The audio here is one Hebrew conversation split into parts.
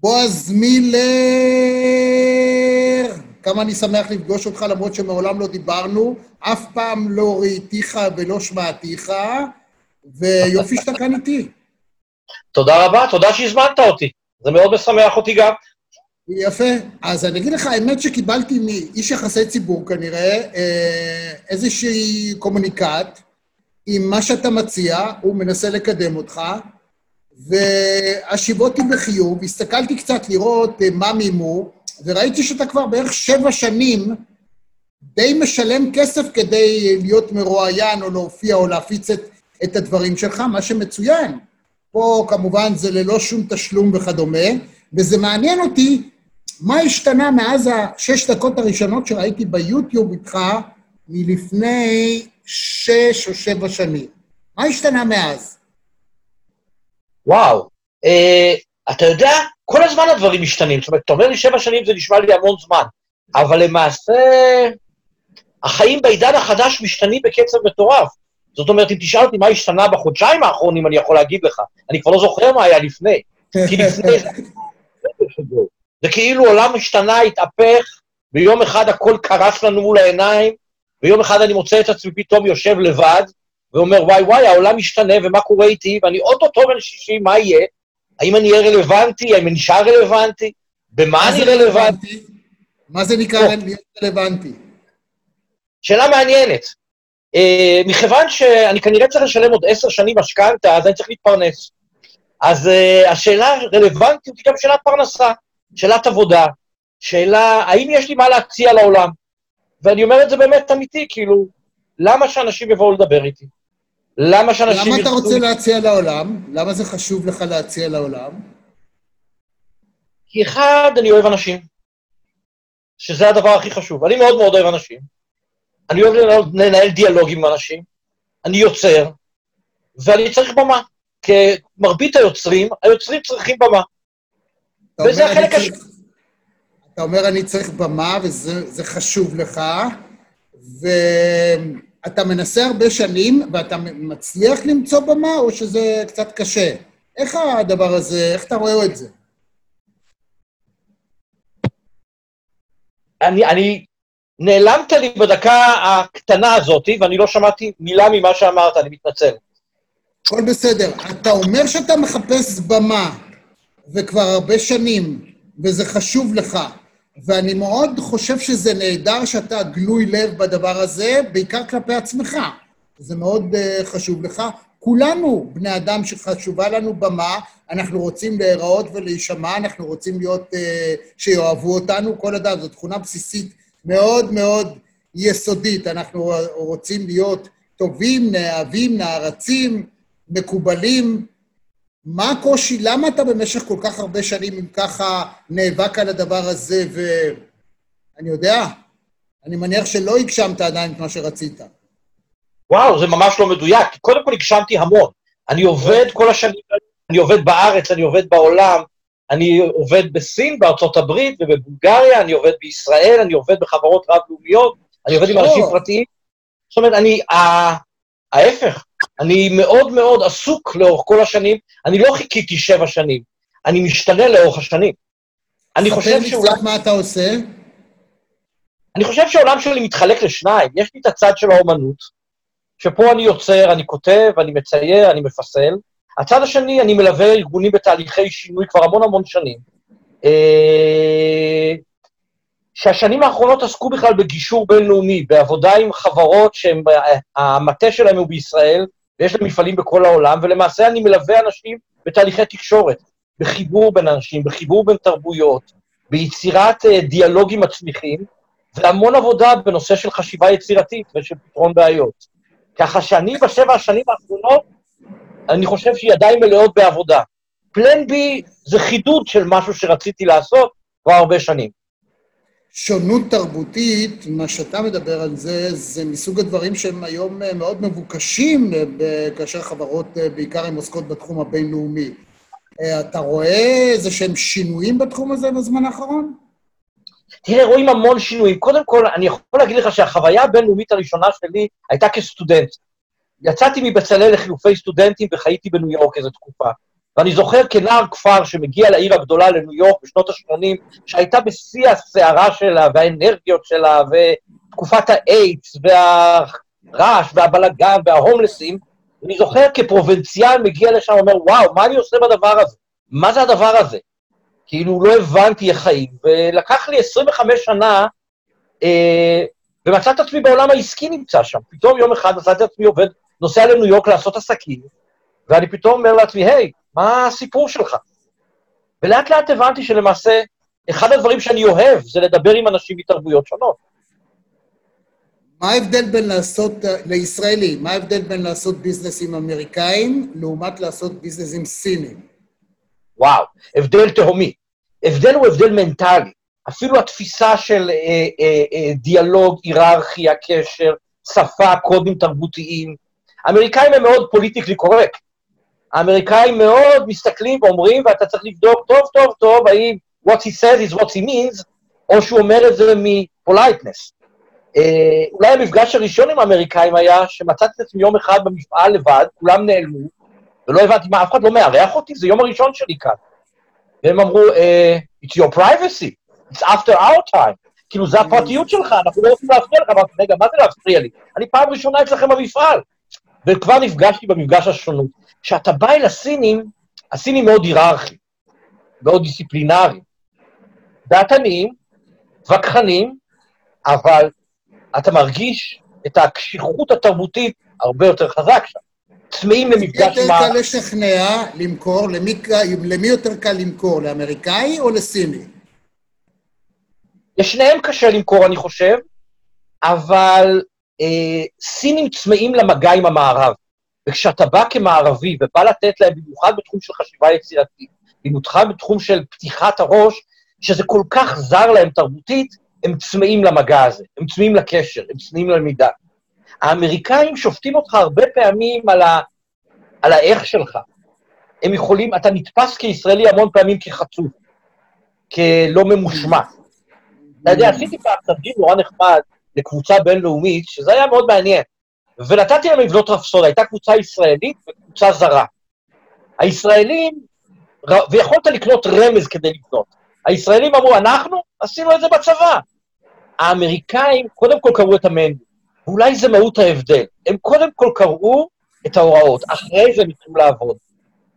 בועז מילר, כמה אני שמח לפגוש אותך, למרות שמעולם לא דיברנו, אף פעם לא ראיתיך ולא שמעתיך, ויופי שאתה כאן איתי. תודה רבה, תודה שהזמנת אותי. זה מאוד משמח אותי גם. יפה. אז אני אגיד לך, האמת שקיבלתי מאיש יחסי ציבור כנראה אה, איזושהי קומוניקט עם מה שאתה מציע, הוא מנסה לקדם אותך, והשיבותי בחיוב, הסתכלתי קצת לראות אה, מה מימו, וראיתי שאתה כבר בערך שבע שנים די משלם כסף כדי להיות מרואיין או להופיע או להפיץ את, את הדברים שלך, מה שמצוין. פה כמובן זה ללא שום תשלום וכדומה, וזה מעניין אותי מה השתנה מאז השש דקות הראשונות שראיתי ביוטיוב איתך מלפני שש או שבע שנים. מה השתנה מאז? וואו, אה, אתה יודע, כל הזמן הדברים משתנים. זאת אומרת, אתה אומר לי שבע שנים זה נשמע לי המון זמן, אבל למעשה החיים בעידן החדש משתנים בקצב מטורף. זאת אומרת, אם תשאל אותי מה השתנה בחודשיים האחרונים, אני יכול להגיד לך. אני כבר לא זוכר מה היה לפני. כי לפני זה... זה כאילו עולם השתנה, התהפך, ויום אחד הכל קרס לנו מול העיניים, ויום אחד אני מוצא את עצמי פתאום יושב לבד, ואומר, וואי וואי, העולם משתנה, ומה קורה איתי, ואני אוטוטו בן 60, מה יהיה? האם אני אהיה רלוונטי? האם אני נשאר רלוונטי? במה אני רלוונטי? מה זה נקרא להיות רלוונטי? שאלה מעניינת. Uh, מכיוון שאני כנראה צריך לשלם עוד עשר שנים משכנתה, אז אני צריך להתפרנס. אז uh, השאלה הרלוונטית היא גם שאלת פרנסה, שאלת עבודה, שאלה, האם יש לי מה להציע לעולם? ואני אומר את זה באמת אמיתי, כאילו, למה שאנשים יבואו לדבר איתי? למה שאנשים... למה אתה רוצה להציע לעולם? למה זה חשוב לך להציע לעולם? כי אחד, אני אוהב אנשים, שזה הדבר הכי חשוב. אני מאוד מאוד אוהב אנשים. אני אוהב לנהל דיאלוג עם אנשים, אני יוצר, ואני צריך במה. כמרבית היוצרים, היוצרים צריכים במה. וזה החלק השני. אתה אומר, אני צריך במה, וזה חשוב לך, ואתה מנסה הרבה שנים, ואתה מצליח למצוא במה, או שזה קצת קשה? איך הדבר הזה, איך אתה רואה את זה? אני, אני, נעלמת לי בדקה הקטנה הזאת, ואני לא שמעתי מילה ממה שאמרת, אני מתנצל. הכל בסדר. אתה אומר שאתה מחפש במה, וכבר הרבה שנים, וזה חשוב לך, ואני מאוד חושב שזה נהדר שאתה גלוי לב בדבר הזה, בעיקר כלפי עצמך. זה מאוד uh, חשוב לך. כולנו בני אדם שחשובה לנו במה, אנחנו רוצים להיראות ולהישמע, אנחנו רוצים להיות, uh, שיאהבו אותנו, כל אדם, זו תכונה בסיסית מאוד מאוד יסודית. אנחנו רוצים להיות טובים, נאהבים, נערצים, מקובלים, מה הקושי? למה אתה במשך כל כך הרבה שנים, אם ככה, נאבק על הדבר הזה, ואני יודע, אני מניח שלא הגשמת עדיין את מה שרצית. וואו, זה ממש לא מדויק. קודם כל הגשמתי המון. אני עובד כל השנים, אני עובד בארץ, אני עובד בעולם, אני עובד בסין, בארצות הברית ובבולגריה, אני עובד בישראל, אני עובד בחברות רב-לאומיות, אני עובד עם אנשים פרטיים. זאת אומרת, אני, ההפך, אני מאוד מאוד עסוק לאורך כל השנים, אני לא חיכיתי שבע שנים, אני משתנה לאורך השנים. אני חושב שאולי... ספר לי קצת מה אתה עושה. אני חושב שהעולם שלי מתחלק לשניים. יש לי את הצד של האומנות, שפה אני יוצר, אני כותב, אני מצייר, אני מפסל. הצד השני, אני מלווה ארגונים בתהליכי שינוי כבר המון המון שנים. אה, שהשנים האחרונות עסקו בכלל בגישור בינלאומי, בעבודה עם חברות שהמטה שלהם הוא בישראל, ויש להם מפעלים בכל העולם, ולמעשה אני מלווה אנשים בתהליכי תקשורת, בחיבור בין אנשים, בחיבור בין תרבויות, ביצירת uh, דיאלוגים מצמיחים, והמון עבודה בנושא של חשיבה יצירתית ושל פתרון בעיות. ככה שאני בשבע השנים האחרונות, אני חושב שידיים מלאות בעבודה. פלן בי זה חידוד של משהו שרציתי לעשות כבר הרבה שנים. שונות תרבותית, מה שאתה מדבר על זה, זה מסוג הדברים שהם היום אה, מאוד מבוקשים אה, כאשר חברות אה, בעיקר הן עוסקות בתחום הבינלאומי. אתה רואה איזה שהם שינויים בתחום הזה בזמן האחרון? תראה, רואים המון שינויים. קודם כל, אני יכול להגיד לך שהחוויה הבינלאומית הראשונה שלי הייתה כסטודנט. יצאתי מבצלאל לחילופי סטודנטים וחייתי בניו יורק איזו תקופה. ואני זוכר כנער כפר שמגיע לעיר הגדולה, לניו יורק, בשנות ה-80, שהייתה בשיא הסערה שלה, והאנרגיות שלה, ותקופת האיידס, והרעש, והבלגן, וההומלסים, אני זוכר כפרובינציאל מגיע לשם ואומר, וואו, מה אני עושה בדבר הזה? מה זה הדבר הזה? כאילו, לא הבנתי איך חיים, ולקח לי 25 שנה, אה, ומצאתי את עצמי בעולם העסקי נמצא שם. פתאום יום אחד מצאתי את עצמי עובד, נוסע לניו יורק לעשות עסקים, ואני פתאום אומר לעצמי, היי, מה הסיפור שלך? ולאט לאט הבנתי שלמעשה, אחד הדברים שאני אוהב זה לדבר עם אנשים מתרבויות שונות. מה ההבדל בין לעשות, לישראלי, מה ההבדל בין לעשות ביזנס עם אמריקאים לעומת לעשות ביזנס עם סינים? וואו, הבדל תהומי. הבדל הוא הבדל מנטלי. אפילו התפיסה של אה, אה, אה, דיאלוג, היררכיה, קשר, שפה, קודים תרבותיים. האמריקאים הם מאוד politically correct. האמריקאים מאוד מסתכלים ואומרים, ואתה צריך לבדוק טוב טוב טוב, האם what he says is what he means, או שהוא אומר את זה מ politeness. אה, אולי המפגש הראשון עם האמריקאים היה שמצאתי את עצמי יום אחד במפעל לבד, כולם נעלמו, ולא הבנתי מה, אף אחד לא מארח אותי, זה יום הראשון שלי כאן. והם אמרו, uh, it's your privacy, it's after our time. כאילו, זה הפרטיות שלך, אנחנו לא רוצים להפריע לך. אמרתי, רגע, מה זה להפריע לי? אני פעם ראשונה אצלכם במפעל. וכבר נפגשתי במפגש השונות. כשאתה בא אל הסינים, הסינים מאוד היררכיים, מאוד דיסציפלינריים. דעתניים, וכחנים, אבל אתה מרגיש את הקשיחות התרבותית הרבה יותר חזק שם. צמאים למפגש עם ה... יותר קל לשכנע, למכור, למי, למי יותר קל למכור, לאמריקאי או לסיני? לשניהם קשה למכור, אני חושב, אבל אה, סינים צמאים למגע עם המערב. וכשאתה בא כמערבי ובא לתת להם, במיוחד בתחום של חשיבה יצירתית, במיוחד בתחום של פתיחת הראש, שזה כל כך זר להם תרבותית, הם צמאים למגע הזה, הם צמאים לקשר, הם צמאים ללמידה. האמריקאים שופטים אותך הרבה פעמים על, ה, על האיך שלך. הם יכולים, אתה נתפס כישראלי המון פעמים כחצוף, כלא ממושמע. אתה יודע, עשיתי פעם תרגיל נורא נחמד לקבוצה בינלאומית, שזה היה מאוד מעניין. ונתתי להם לבנות רפסוד, הייתה קבוצה ישראלית וקבוצה זרה. הישראלים, ויכולת לקנות רמז כדי לבנות. הישראלים אמרו, אנחנו עשינו את זה בצבא. האמריקאים קודם כל קראו את המנדל, ואולי זה מהות ההבדל. הם קודם כל קראו את ההוראות, אחרי זה הם התחילו לעבוד.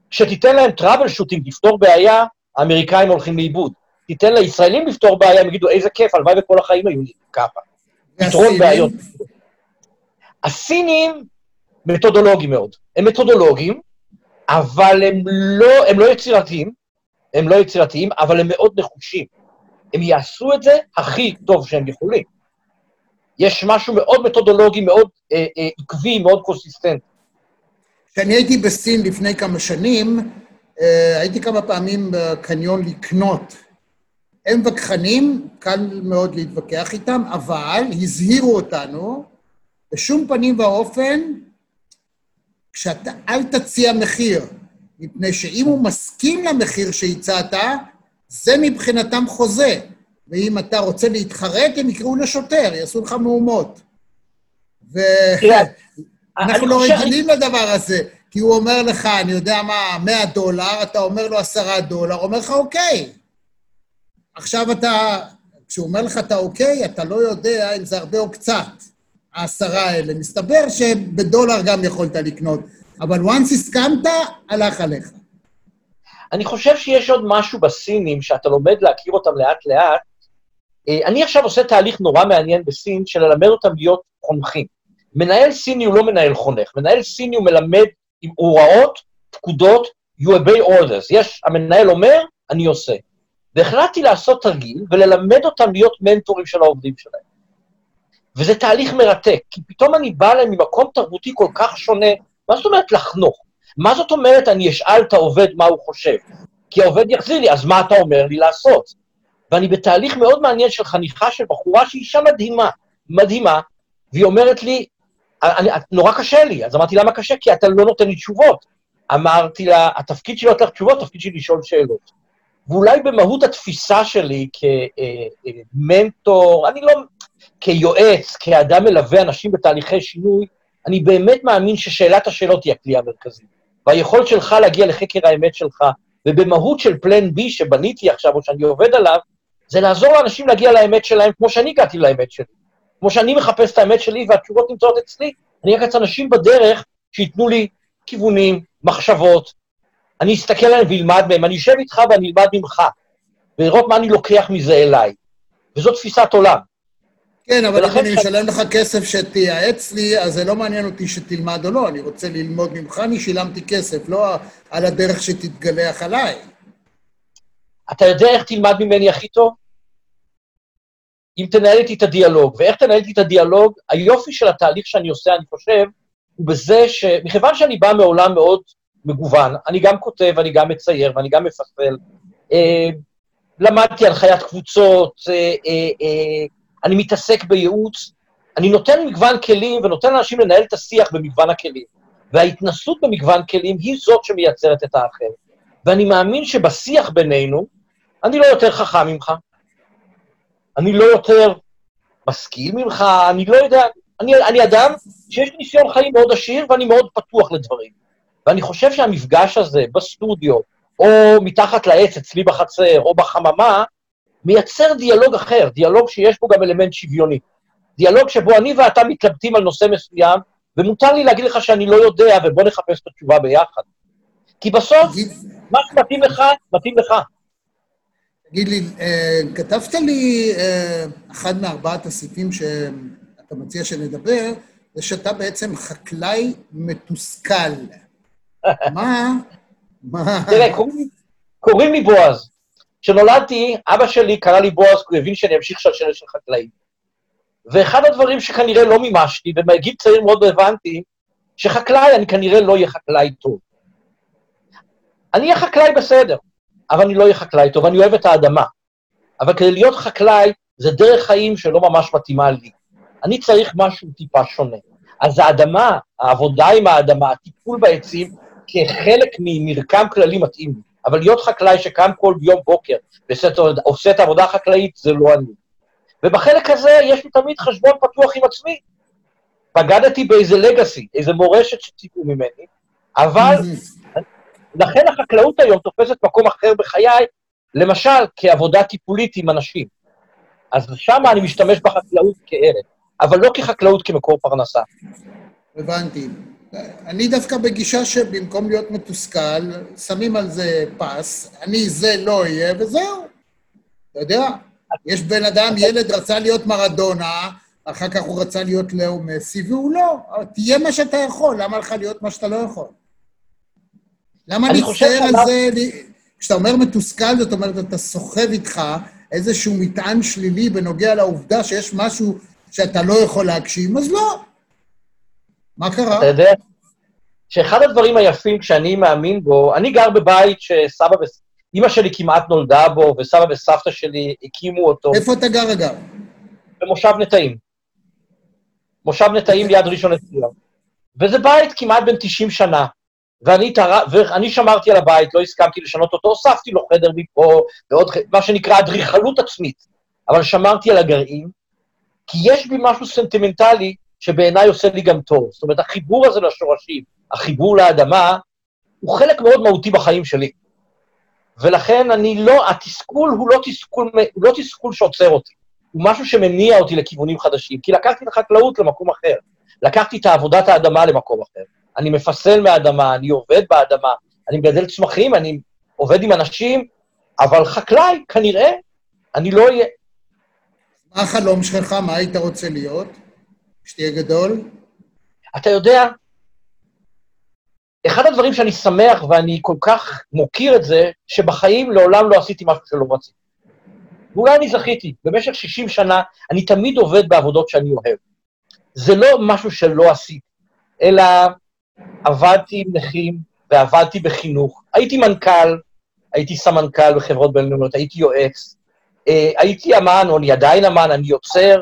כשתיתן להם טראבל שוטינג לפתור בעיה, האמריקאים הולכים לאיבוד. תיתן לישראלים לפתור בעיה, הם יגידו, איזה כיף, הלוואי וכל החיים היו לי ככה. פתרון בעיות. הסינים מתודולוגיים מאוד. הם מתודולוגיים, אבל הם לא, הם לא יצירתיים, הם לא יצירתיים, אבל הם מאוד נחושים. הם יעשו את זה הכי טוב שהם יכולים. יש משהו מאוד מתודולוגי, מאוד אה, אה, עקבי, מאוד קונסיסטנטי. כשאני הייתי בסין לפני כמה שנים, אה, הייתי כמה פעמים בקניון לקנות. הם וכחנים, קל מאוד להתווכח איתם, אבל הזהירו אותנו, בשום פנים ואופן, כשאתה, אל תציע מחיר, מפני שאם הוא מסכים למחיר שהצעת, זה מבחינתם חוזה. ואם אתה רוצה להתחרט, הם יקראו לשוטר, יעשו לך מהומות. ואנחנו לא רגילים לדבר הזה, כי הוא אומר לך, אני יודע מה, 100 דולר, אתה אומר לו 10 דולר, אומר לך, אוקיי. עכשיו אתה, כשהוא אומר לך אתה אוקיי, אתה לא יודע אם זה הרבה או קצת, העשרה האלה. מסתבר שבדולר גם יכולת לקנות, אבל once הסכמת, הלך עליך. אני חושב שיש עוד משהו בסינים, שאתה לומד להכיר אותם לאט-לאט. אה, אני עכשיו עושה תהליך נורא מעניין בסין, של ללמד אותם להיות חונכים. מנהל סיני הוא לא מנהל חונך, מנהל סיני הוא מלמד עם הוראות, פקודות, you obey orders. יש, המנהל אומר, אני עושה. והחלטתי לעשות תרגיל וללמד אותם להיות מנטורים של העובדים שלהם. וזה תהליך מרתק, כי פתאום אני בא להם ממקום תרבותי כל כך שונה, מה זאת אומרת לחנוך? מה זאת אומרת אני אשאל את העובד מה הוא חושב? כי העובד יחזיר לי, אז מה אתה אומר לי לעשות? ואני בתהליך מאוד מעניין של חניכה של בחורה שהיא אישה מדהימה, מדהימה, והיא אומרת לי, אני, נורא קשה לי. אז אמרתי, למה קשה? כי אתה לא נותן לי תשובות. אמרתי לה, התפקיד שלי לא לתת תשובות, התפקיד שלי לשאול שאלות. ואולי במהות התפיסה שלי כמנטור, אני לא, כיועץ, כאדם מלווה אנשים בתהליכי שינוי, אני באמת מאמין ששאלת השאלות היא הכלי המרכזי. והיכולת שלך להגיע לחקר האמת שלך, ובמהות של פלן בי שבניתי עכשיו, או שאני עובד עליו, זה לעזור לאנשים להגיע לאמת שלהם כמו שאני הגעתי לאמת שלי. כמו שאני מחפש את האמת שלי והתשובות נמצאות אצלי, אני אקץ אנשים בדרך שייתנו לי כיוונים, מחשבות, אני אסתכל עליהם ואלמד מהם, אני אשב איתך ואני אלמד ממך, ולראות מה אני לוקח מזה אליי. וזו תפיסת עולם. כן, אבל אם אני משלם לך כסף שתייעץ לי, אז זה לא מעניין אותי שתלמד או לא, אני רוצה ללמוד ממך, אני שילמתי כסף, לא על הדרך שתתגלח עליי. אתה יודע איך תלמד ממני הכי טוב? אם תנהל איתי את הדיאלוג. ואיך תנהל איתי את הדיאלוג? היופי של התהליך שאני עושה, אני חושב, הוא בזה ש... מכיוון שאני בא מעולם מאוד מגוון, אני גם כותב, אני גם מצייר ואני גם מפסל, אה, למדתי הנחיית קבוצות, אה, אה, אה, אני מתעסק בייעוץ, אני נותן מגוון כלים ונותן לאנשים לנהל את השיח במגוון הכלים. וההתנסות במגוון כלים היא זאת שמייצרת את האחר. ואני מאמין שבשיח בינינו, אני לא יותר חכם ממך, אני לא יותר משכיל ממך, אני לא יודע, אני, אני אדם שיש לי ניסיון חיים מאוד עשיר ואני מאוד פתוח לדברים. ואני חושב שהמפגש הזה בסטודיו, או מתחת לעץ אצלי בחצר, או בחממה, מייצר דיאלוג אחר, דיאלוג שיש בו גם אלמנט שוויוני. דיאלוג שבו אני ואתה מתלבטים על נושא מסוים, ומותר לי להגיד לך שאני לא יודע, ובוא נחפש את התשובה ביחד. כי בסוף, מה שמתאים לך, מתאים לך. תגיד לי, אה, כתבת לי אה, אחד מארבעת הסעיפים שאתה מציע שנדבר, זה שאתה בעצם חקלאי מתוסכל. מה? מה? תראה, קוראים לי בועז. כשנולדתי, אבא שלי קרא לי בועז, כי הוא הבין שאני אמשיך שלשלת של חקלאים. ואחד הדברים שכנראה לא מימשתי, ובגיל צעיר מאוד הבנתי, שחקלאי, אני כנראה לא אהיה חקלאי טוב. אני אהיה חקלאי בסדר, אבל אני לא אהיה חקלאי טוב, אני אוהב את האדמה. אבל כדי להיות חקלאי, זה דרך חיים שלא ממש מתאימה לי. אני צריך משהו טיפה שונה. אז האדמה, העבודה עם האדמה, הטיפול בעצים, כחלק ממרקם כללי מתאים לי. אבל להיות חקלאי שקם כל יום בוקר ועושה את- העבודה החקלאית, זה לא אני. ובחלק הזה יש לי תמיד חשבון פתוח עם עצמי. בגדתי באיזה לגאסי, איזה מורשת שציפו ממני, אבל לכן החקלאות היום תופסת מקום אחר בחיי, למשל, כעבודה טיפולית עם אנשים. אז שם אני משתמש בחקלאות כערך, אבל לא כחקלאות כמקור פרנסה. הבנתי. אני דווקא בגישה שבמקום להיות מתוסכל, שמים על זה פס, אני זה לא אהיה, וזהו. אתה יודע, יש בן אדם, ילד רצה להיות מרדונה, אחר כך הוא רצה להיות לאו מסי, והוא לא. תהיה מה שאתה יכול, למה לך להיות מה שאתה לא יכול? למה להצטער על זה? כשאתה אומר מתוסכל, זאת אומרת, אתה סוחב איתך איזשהו מטען שלילי בנוגע לעובדה שיש משהו שאתה לא יכול להגשים, אז לא. מה קרה? אתה יודע שאחד הדברים היפים שאני מאמין בו, אני גר בבית שסבא ו... אימא שלי כמעט נולדה בו, וסבא וסבתא שלי הקימו אותו, איפה אתה גר, אגב? במושב נטעים. מושב נטעים ליד ראשון לציון. וזה בית כמעט בן 90 שנה. ואני, תר... ואני שמרתי על הבית, לא הסכמתי לשנות אותו, הוספתי לו חדר מפה, ועוד, ח- מה שנקרא אדריכלות עצמית. אבל שמרתי על הגרעין, כי יש בי משהו סנטימנטלי שבעיניי עושה לי גם טוב. זאת אומרת, החיבור הזה לשורשים, החיבור לאדמה, הוא חלק מאוד מהותי בחיים שלי. ולכן אני לא, התסכול הוא לא תסכול, הוא לא תסכול שעוצר אותי, הוא משהו שמניע אותי לכיוונים חדשים, כי לקחתי את החקלאות למקום אחר, לקחתי את עבודת האדמה למקום אחר. אני מפסל מהאדמה, אני עובד באדמה, אני מגדל צמחים, אני עובד עם אנשים, אבל חקלאי, כנראה, אני לא אהיה. מה החלום שלך? מה היית רוצה להיות? כשתהיה גדול? אתה יודע, אחד הדברים שאני שמח ואני כל כך מוקיר את זה, שבחיים לעולם לא עשיתי משהו שלא רציתי. ואולי אני זכיתי, במשך 60 שנה אני תמיד עובד בעבודות שאני אוהב. זה לא משהו שלא עשיתי, אלא עבדתי עם נכים ועבדתי בחינוך. הייתי מנכ"ל, הייתי סמנכ"ל בחברות בינלאומיות, הייתי יועץ, אה, הייתי אמן, או אני עדיין אמן, אני יוצר.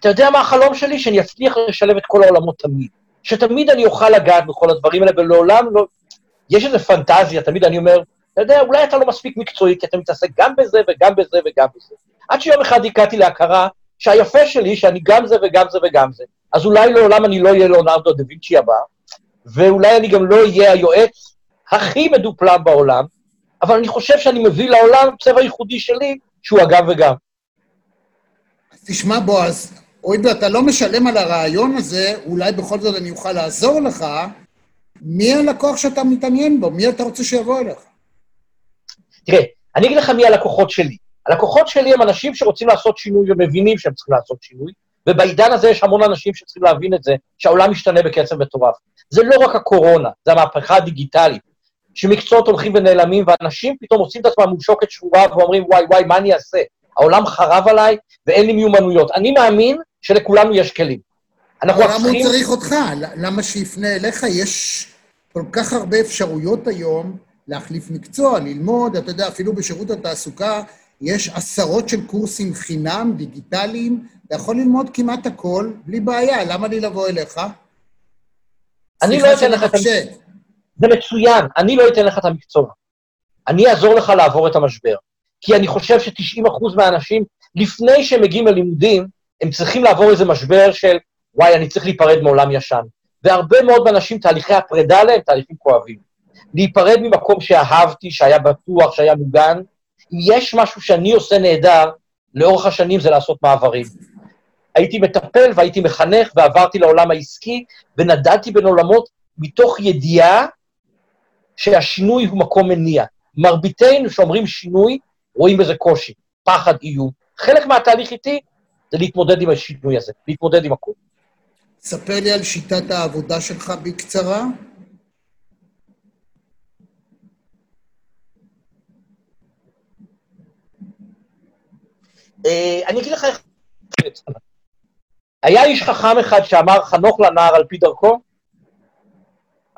אתה יודע מה החלום שלי? שאני אצליח לשלב את כל העולמות תמיד. שתמיד אני אוכל לגעת בכל הדברים האלה, ולעולם לא... יש איזו פנטזיה, תמיד אני אומר, אתה יודע, אולי אתה לא מספיק מקצועי, כי אתה מתעסק גם בזה וגם בזה וגם בזה. עד שיום אחד הגעתי להכרה שהיפה שלי, שאני גם זה וגם זה וגם זה. אז אולי לעולם אני לא אהיה לאונרדו דה וינצ'י הבא, ואולי אני גם לא אהיה היועץ הכי מדופלם בעולם, אבל אני חושב שאני מביא לעולם צבע ייחודי שלי, שהוא הגם וגם. אז תשמע, בועז, הואיל ואתה לא משלם על הרעיון הזה, אולי בכל זאת אני אוכל לעזור לך. מי הלקוח שאתה מתעניין בו? מי אתה רוצה שיבוא אליך? תראה, אני אגיד לך מי הלקוחות שלי. הלקוחות שלי הם אנשים שרוצים לעשות שינוי ומבינים שהם צריכים לעשות שינוי, ובעידן הזה יש המון אנשים שצריכים להבין את זה, שהעולם משתנה בקצב מטורף. זה לא רק הקורונה, זה המהפכה הדיגיטלית, שמקצועות הולכים ונעלמים, ואנשים פתאום עושים את עצמם מול שוקת שבורה ואומרים, וואי, וואי, מה אני אעשה? העולם חרב עליי ואין לי מיומנויות. אני מאמין שלכולנו יש כלים. אנחנו למה צריכים... הוא צריך אותך? למה שיפנה אליך? יש כל כך הרבה אפשרויות היום להחליף מקצוע, ללמוד, אתה יודע, אפילו בשירות התעסוקה יש עשרות של קורסים חינם, דיגיטליים, אתה יכול ללמוד כמעט הכל, בלי בעיה, למה לי לבוא אליך? אני לא אתן לך את המקצוע. זה מצוין, אני לא אתן לך את המקצוע. אני אעזור לך לעבור את המשבר. כי אני חושב ש-90% מהאנשים, לפני שהם מגיעים ללימודים, הם צריכים לעבור איזה משבר של, וואי, אני צריך להיפרד מעולם ישן. והרבה מאוד מהאנשים, תהליכי הפרידה להם תהליכים כואבים. להיפרד ממקום שאהבתי, שהיה בטוח, שהיה מוגן. אם יש משהו שאני עושה נהדר, לאורך השנים זה לעשות מעברים. הייתי מטפל והייתי מחנך ועברתי לעולם העסקי, ונדדתי בין עולמות מתוך ידיעה שהשינוי הוא מקום מניע. מרביתנו שאומרים שינוי, רואים בזה קושי, פחד, איום. חלק מהתהליך איתי זה להתמודד עם השינוי הזה, להתמודד עם הכול. ספר לי על שיטת העבודה שלך בקצרה. אה, אני אגיד לך איך... היה איש חכם אחד שאמר חנוך לנער על פי דרכו,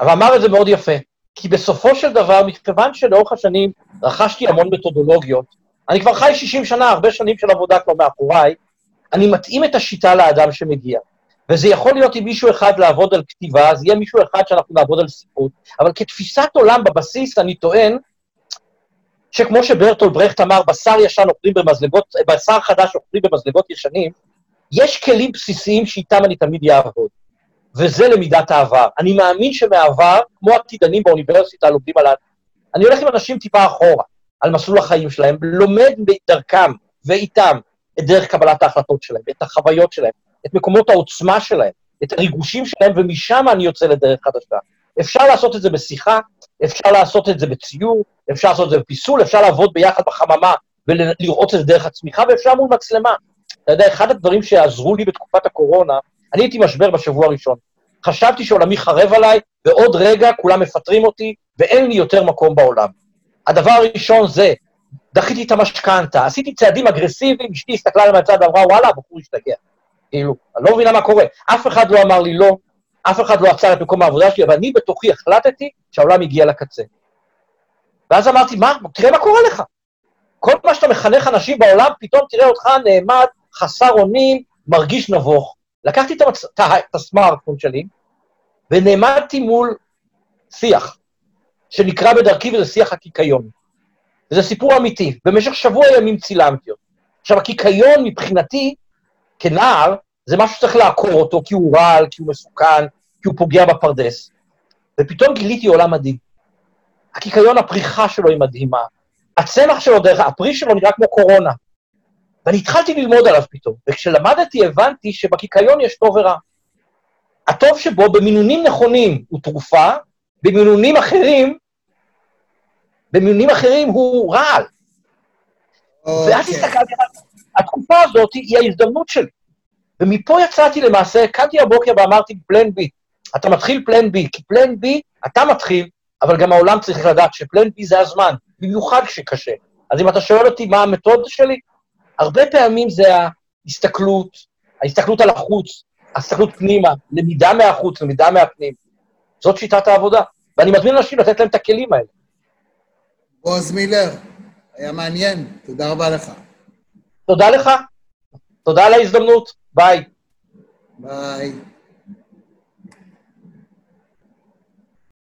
אבל אמר את זה מאוד יפה. כי בסופו של דבר, מכיוון שלאורך השנים רכשתי המון מתודולוגיות, אני כבר חי 60 שנה, הרבה שנים של עבודה כבר מאחוריי, אני מתאים את השיטה לאדם שמגיע. וזה יכול להיות עם מישהו אחד לעבוד על כתיבה, אז יהיה מישהו אחד שאנחנו נעבוד על ספרות, אבל כתפיסת עולם בבסיס, אני טוען שכמו שברטול ברכט אמר, בשר ישן אוכלים במזלגות, בשר חדש אוכלים במזלגות ישנים, יש כלים בסיסיים שאיתם אני תמיד אעבוד. וזה למידת העבר. אני מאמין שמעבר, כמו עתידנים באוניברסיטה לומדים על... אני הולך עם אנשים טיפה אחורה, על מסלול החיים שלהם, לומד בדרכם ואיתם את דרך קבלת ההחלטות שלהם, את החוויות שלהם, את מקומות העוצמה שלהם, את הריגושים שלהם, ומשם אני יוצא לדרך חדשה. אפשר לעשות את זה בשיחה, אפשר לעשות את זה בציור, אפשר לעשות את זה בפיסול, אפשר לעבוד ביחד בחממה ולראות את זה דרך הצמיחה, ואפשר מול מצלמה. אתה יודע, אחד הדברים שעזרו לי בתקופת הקורונה, אני הייתי משבר בשבוע הראשון. חשבתי שעולמי חרב עליי, ועוד רגע כולם מפטרים אותי, ואין לי יותר מקום בעולם. הדבר הראשון זה, דחיתי את המשכנתה, עשיתי צעדים אגרסיביים, אשתי הסתכלה על מהצד ואמרה, וואלה, הבחור השתגע. כאילו, אני לא מבינה מה קורה. אף אחד לא אמר לי לא, אף אחד לא עצר את מקום העבודה שלי, אבל אני בתוכי החלטתי שהעולם הגיע לקצה. ואז אמרתי, מה, תראה מה קורה לך. כל מה שאתה מחנך אנשים בעולם, פתאום תראה אותך נעמד, חסר אונים, מרגיש נבוך. לקחתי את, המצ... את הסמארטפון שלי, ונעמדתי מול שיח, שנקרא בדרכי, וזה שיח הקיקיון. וזה סיפור אמיתי. במשך שבוע ימים צילמתי אותו. עכשיו, הקיקיון מבחינתי, כנער, זה משהו שצריך לעקור אותו, כי הוא רעל, כי הוא מסוכן, כי הוא פוגע בפרדס. ופתאום גיליתי עולם מדהים. הקיקיון, הפריחה שלו היא מדהימה. הצמח שלו, דרך הפרי שלו נראה כמו קורונה. ואני התחלתי ללמוד עליו פתאום, וכשלמדתי הבנתי שבקיקיון יש טוב ורע. הטוב שבו במינונים נכונים הוא תרופה, במינונים אחרים, במינונים אחרים הוא רעל. Okay. ואז אוקיי. הסתכלתי, התקופה הזאת היא ההזדמנות שלי. ומפה יצאתי למעשה, קמתי הבוקר ואמרתי פלן בי. אתה מתחיל פלן בי, כי פלן בי, אתה מתחיל, אבל גם העולם צריך לדעת שפלן בי זה הזמן, במיוחד כשקשה. אז אם אתה שואל אותי מה המתודה שלי, הרבה פעמים זה ההסתכלות, ההסתכלות על החוץ, ההסתכלות פנימה, למידה מהחוץ, למידה מהפנים. זאת שיטת העבודה. ואני מזמין אנשים לתת להם את הכלים האלה. בועז מילר, היה מעניין, תודה רבה לך. תודה לך, תודה על ההזדמנות, ביי. ביי.